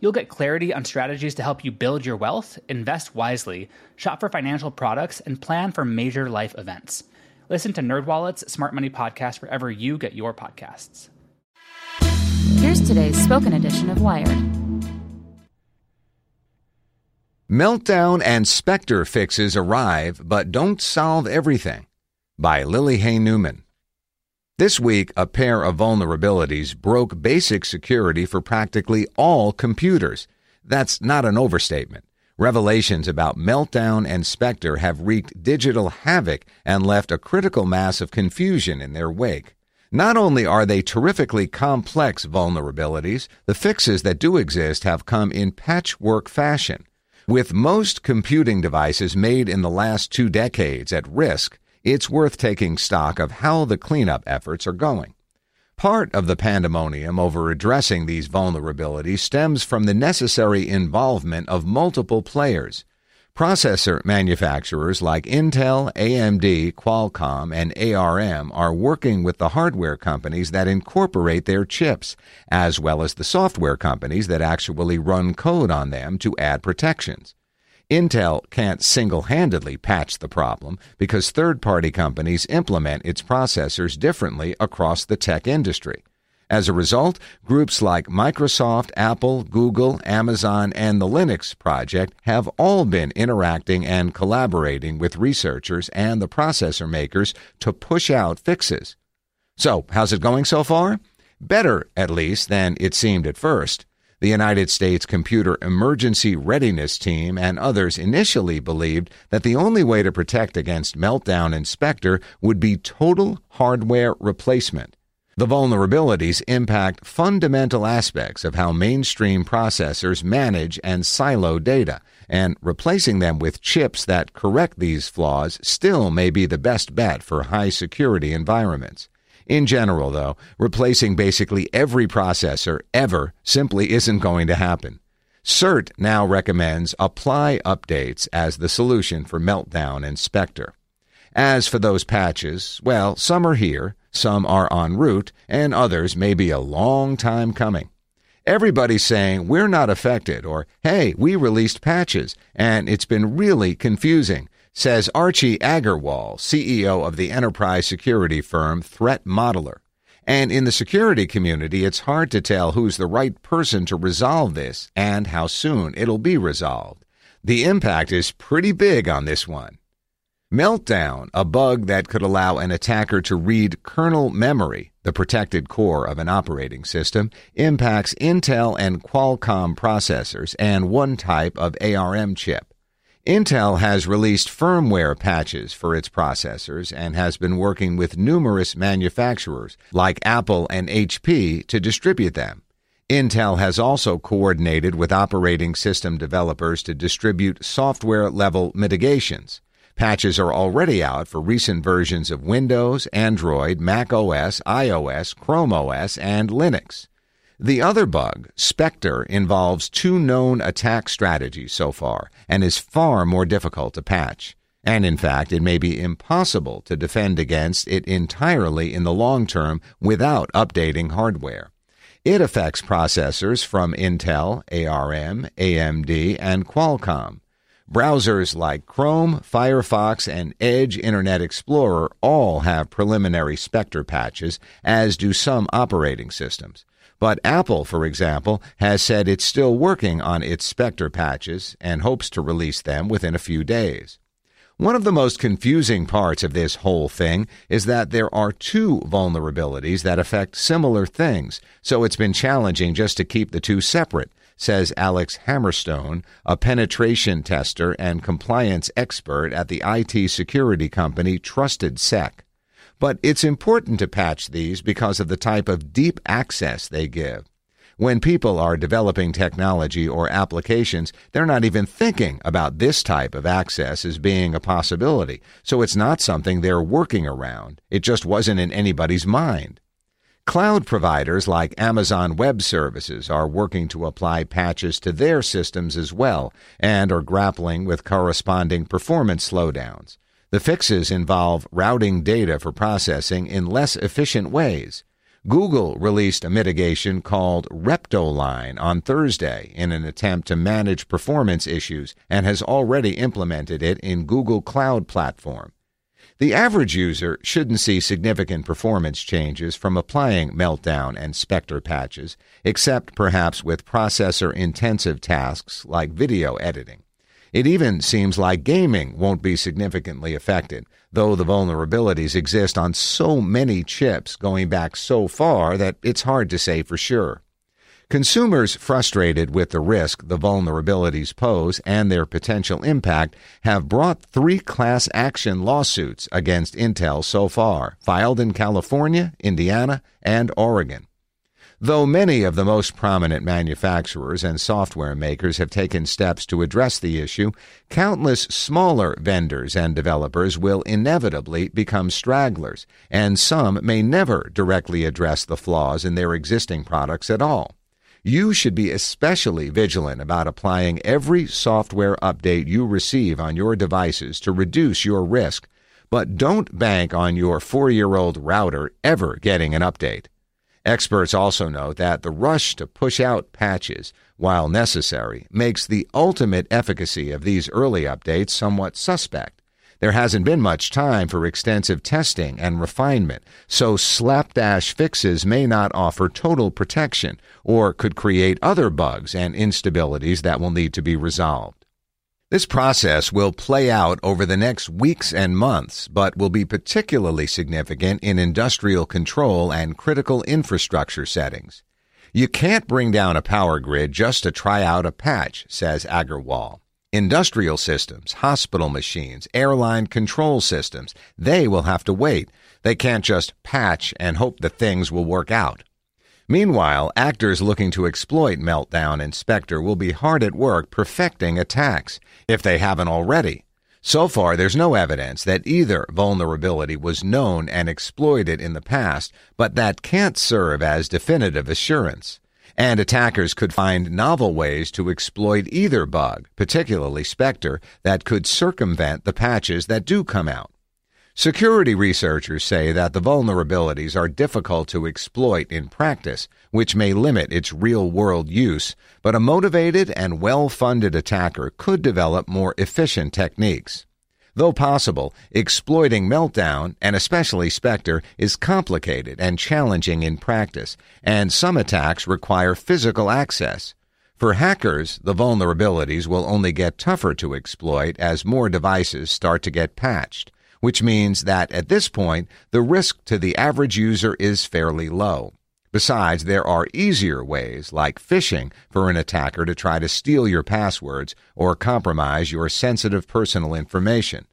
You'll get clarity on strategies to help you build your wealth, invest wisely, shop for financial products, and plan for major life events. Listen to NerdWallet's Smart Money Podcast wherever you get your podcasts. Here's today's spoken edition of Wired. Meltdown and Spectre fixes arrive but don't solve everything. By Lily Hay Newman. This week, a pair of vulnerabilities broke basic security for practically all computers. That's not an overstatement. Revelations about Meltdown and Spectre have wreaked digital havoc and left a critical mass of confusion in their wake. Not only are they terrifically complex vulnerabilities, the fixes that do exist have come in patchwork fashion. With most computing devices made in the last two decades at risk, it's worth taking stock of how the cleanup efforts are going. Part of the pandemonium over addressing these vulnerabilities stems from the necessary involvement of multiple players. Processor manufacturers like Intel, AMD, Qualcomm, and ARM are working with the hardware companies that incorporate their chips, as well as the software companies that actually run code on them to add protections. Intel can't single handedly patch the problem because third party companies implement its processors differently across the tech industry. As a result, groups like Microsoft, Apple, Google, Amazon, and the Linux Project have all been interacting and collaborating with researchers and the processor makers to push out fixes. So, how's it going so far? Better, at least, than it seemed at first. The United States Computer Emergency Readiness Team and others initially believed that the only way to protect against Meltdown and Spectre would be total hardware replacement. The vulnerabilities impact fundamental aspects of how mainstream processors manage and silo data, and replacing them with chips that correct these flaws still may be the best bet for high security environments. In general, though, replacing basically every processor ever simply isn't going to happen. CERT now recommends apply updates as the solution for Meltdown and Spectre. As for those patches, well, some are here, some are en route, and others may be a long time coming. Everybody's saying we're not affected, or hey, we released patches, and it's been really confusing, says Archie Agarwal, CEO of the enterprise security firm Threat Modeler. And in the security community, it's hard to tell who's the right person to resolve this and how soon it'll be resolved. The impact is pretty big on this one. Meltdown, a bug that could allow an attacker to read kernel memory, the protected core of an operating system, impacts Intel and Qualcomm processors and one type of ARM chip. Intel has released firmware patches for its processors and has been working with numerous manufacturers like Apple and HP to distribute them. Intel has also coordinated with operating system developers to distribute software level mitigations. Patches are already out for recent versions of Windows, Android, Mac OS, iOS, Chrome OS, and Linux. The other bug, Spectre, involves two known attack strategies so far and is far more difficult to patch. And in fact, it may be impossible to defend against it entirely in the long term without updating hardware. It affects processors from Intel, ARM, AMD, and Qualcomm. Browsers like Chrome, Firefox, and Edge Internet Explorer all have preliminary Spectre patches, as do some operating systems. But Apple, for example, has said it's still working on its Spectre patches and hopes to release them within a few days. One of the most confusing parts of this whole thing is that there are two vulnerabilities that affect similar things, so it's been challenging just to keep the two separate, says Alex Hammerstone, a penetration tester and compliance expert at the IT security company Trusted Sec. But it's important to patch these because of the type of deep access they give. When people are developing technology or applications, they're not even thinking about this type of access as being a possibility, so it's not something they're working around. It just wasn't in anybody's mind. Cloud providers like Amazon Web Services are working to apply patches to their systems as well and are grappling with corresponding performance slowdowns. The fixes involve routing data for processing in less efficient ways. Google released a mitigation called Retpoline on Thursday in an attempt to manage performance issues and has already implemented it in Google Cloud Platform. The average user shouldn't see significant performance changes from applying Meltdown and Spectre patches, except perhaps with processor intensive tasks like video editing. It even seems like gaming won't be significantly affected, though the vulnerabilities exist on so many chips going back so far that it's hard to say for sure. Consumers frustrated with the risk the vulnerabilities pose and their potential impact have brought three class action lawsuits against Intel so far, filed in California, Indiana, and Oregon. Though many of the most prominent manufacturers and software makers have taken steps to address the issue, countless smaller vendors and developers will inevitably become stragglers, and some may never directly address the flaws in their existing products at all. You should be especially vigilant about applying every software update you receive on your devices to reduce your risk, but don't bank on your four year old router ever getting an update. Experts also note that the rush to push out patches, while necessary, makes the ultimate efficacy of these early updates somewhat suspect. There hasn't been much time for extensive testing and refinement, so slapdash fixes may not offer total protection or could create other bugs and instabilities that will need to be resolved. This process will play out over the next weeks and months, but will be particularly significant in industrial control and critical infrastructure settings. You can't bring down a power grid just to try out a patch, says Agarwal. Industrial systems, hospital machines, airline control systems, they will have to wait. They can't just patch and hope that things will work out. Meanwhile, actors looking to exploit Meltdown and Spectre will be hard at work perfecting attacks, if they haven't already. So far, there's no evidence that either vulnerability was known and exploited in the past, but that can't serve as definitive assurance. And attackers could find novel ways to exploit either bug, particularly Spectre, that could circumvent the patches that do come out. Security researchers say that the vulnerabilities are difficult to exploit in practice, which may limit its real world use, but a motivated and well funded attacker could develop more efficient techniques. Though possible, exploiting Meltdown, and especially Spectre, is complicated and challenging in practice, and some attacks require physical access. For hackers, the vulnerabilities will only get tougher to exploit as more devices start to get patched which means that at this point, the risk to the average user is fairly low. Besides, there are easier ways, like phishing, for an attacker to try to steal your passwords or compromise your sensitive personal information.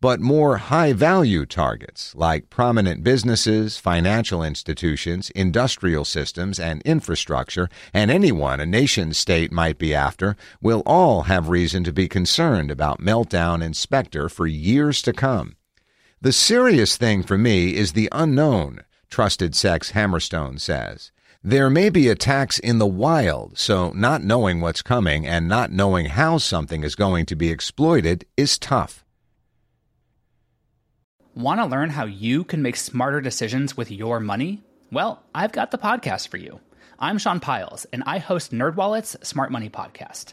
But more high value targets, like prominent businesses, financial institutions, industrial systems, and infrastructure, and anyone a nation state might be after, will all have reason to be concerned about Meltdown and Spectre for years to come. The serious thing for me is the unknown, Trusted Sec's Hammerstone says. There may be attacks in the wild, so not knowing what's coming and not knowing how something is going to be exploited is tough. Want to learn how you can make smarter decisions with your money? Well, I've got the podcast for you. I'm Sean Pyles, and I host NerdWallet's Smart Money Podcast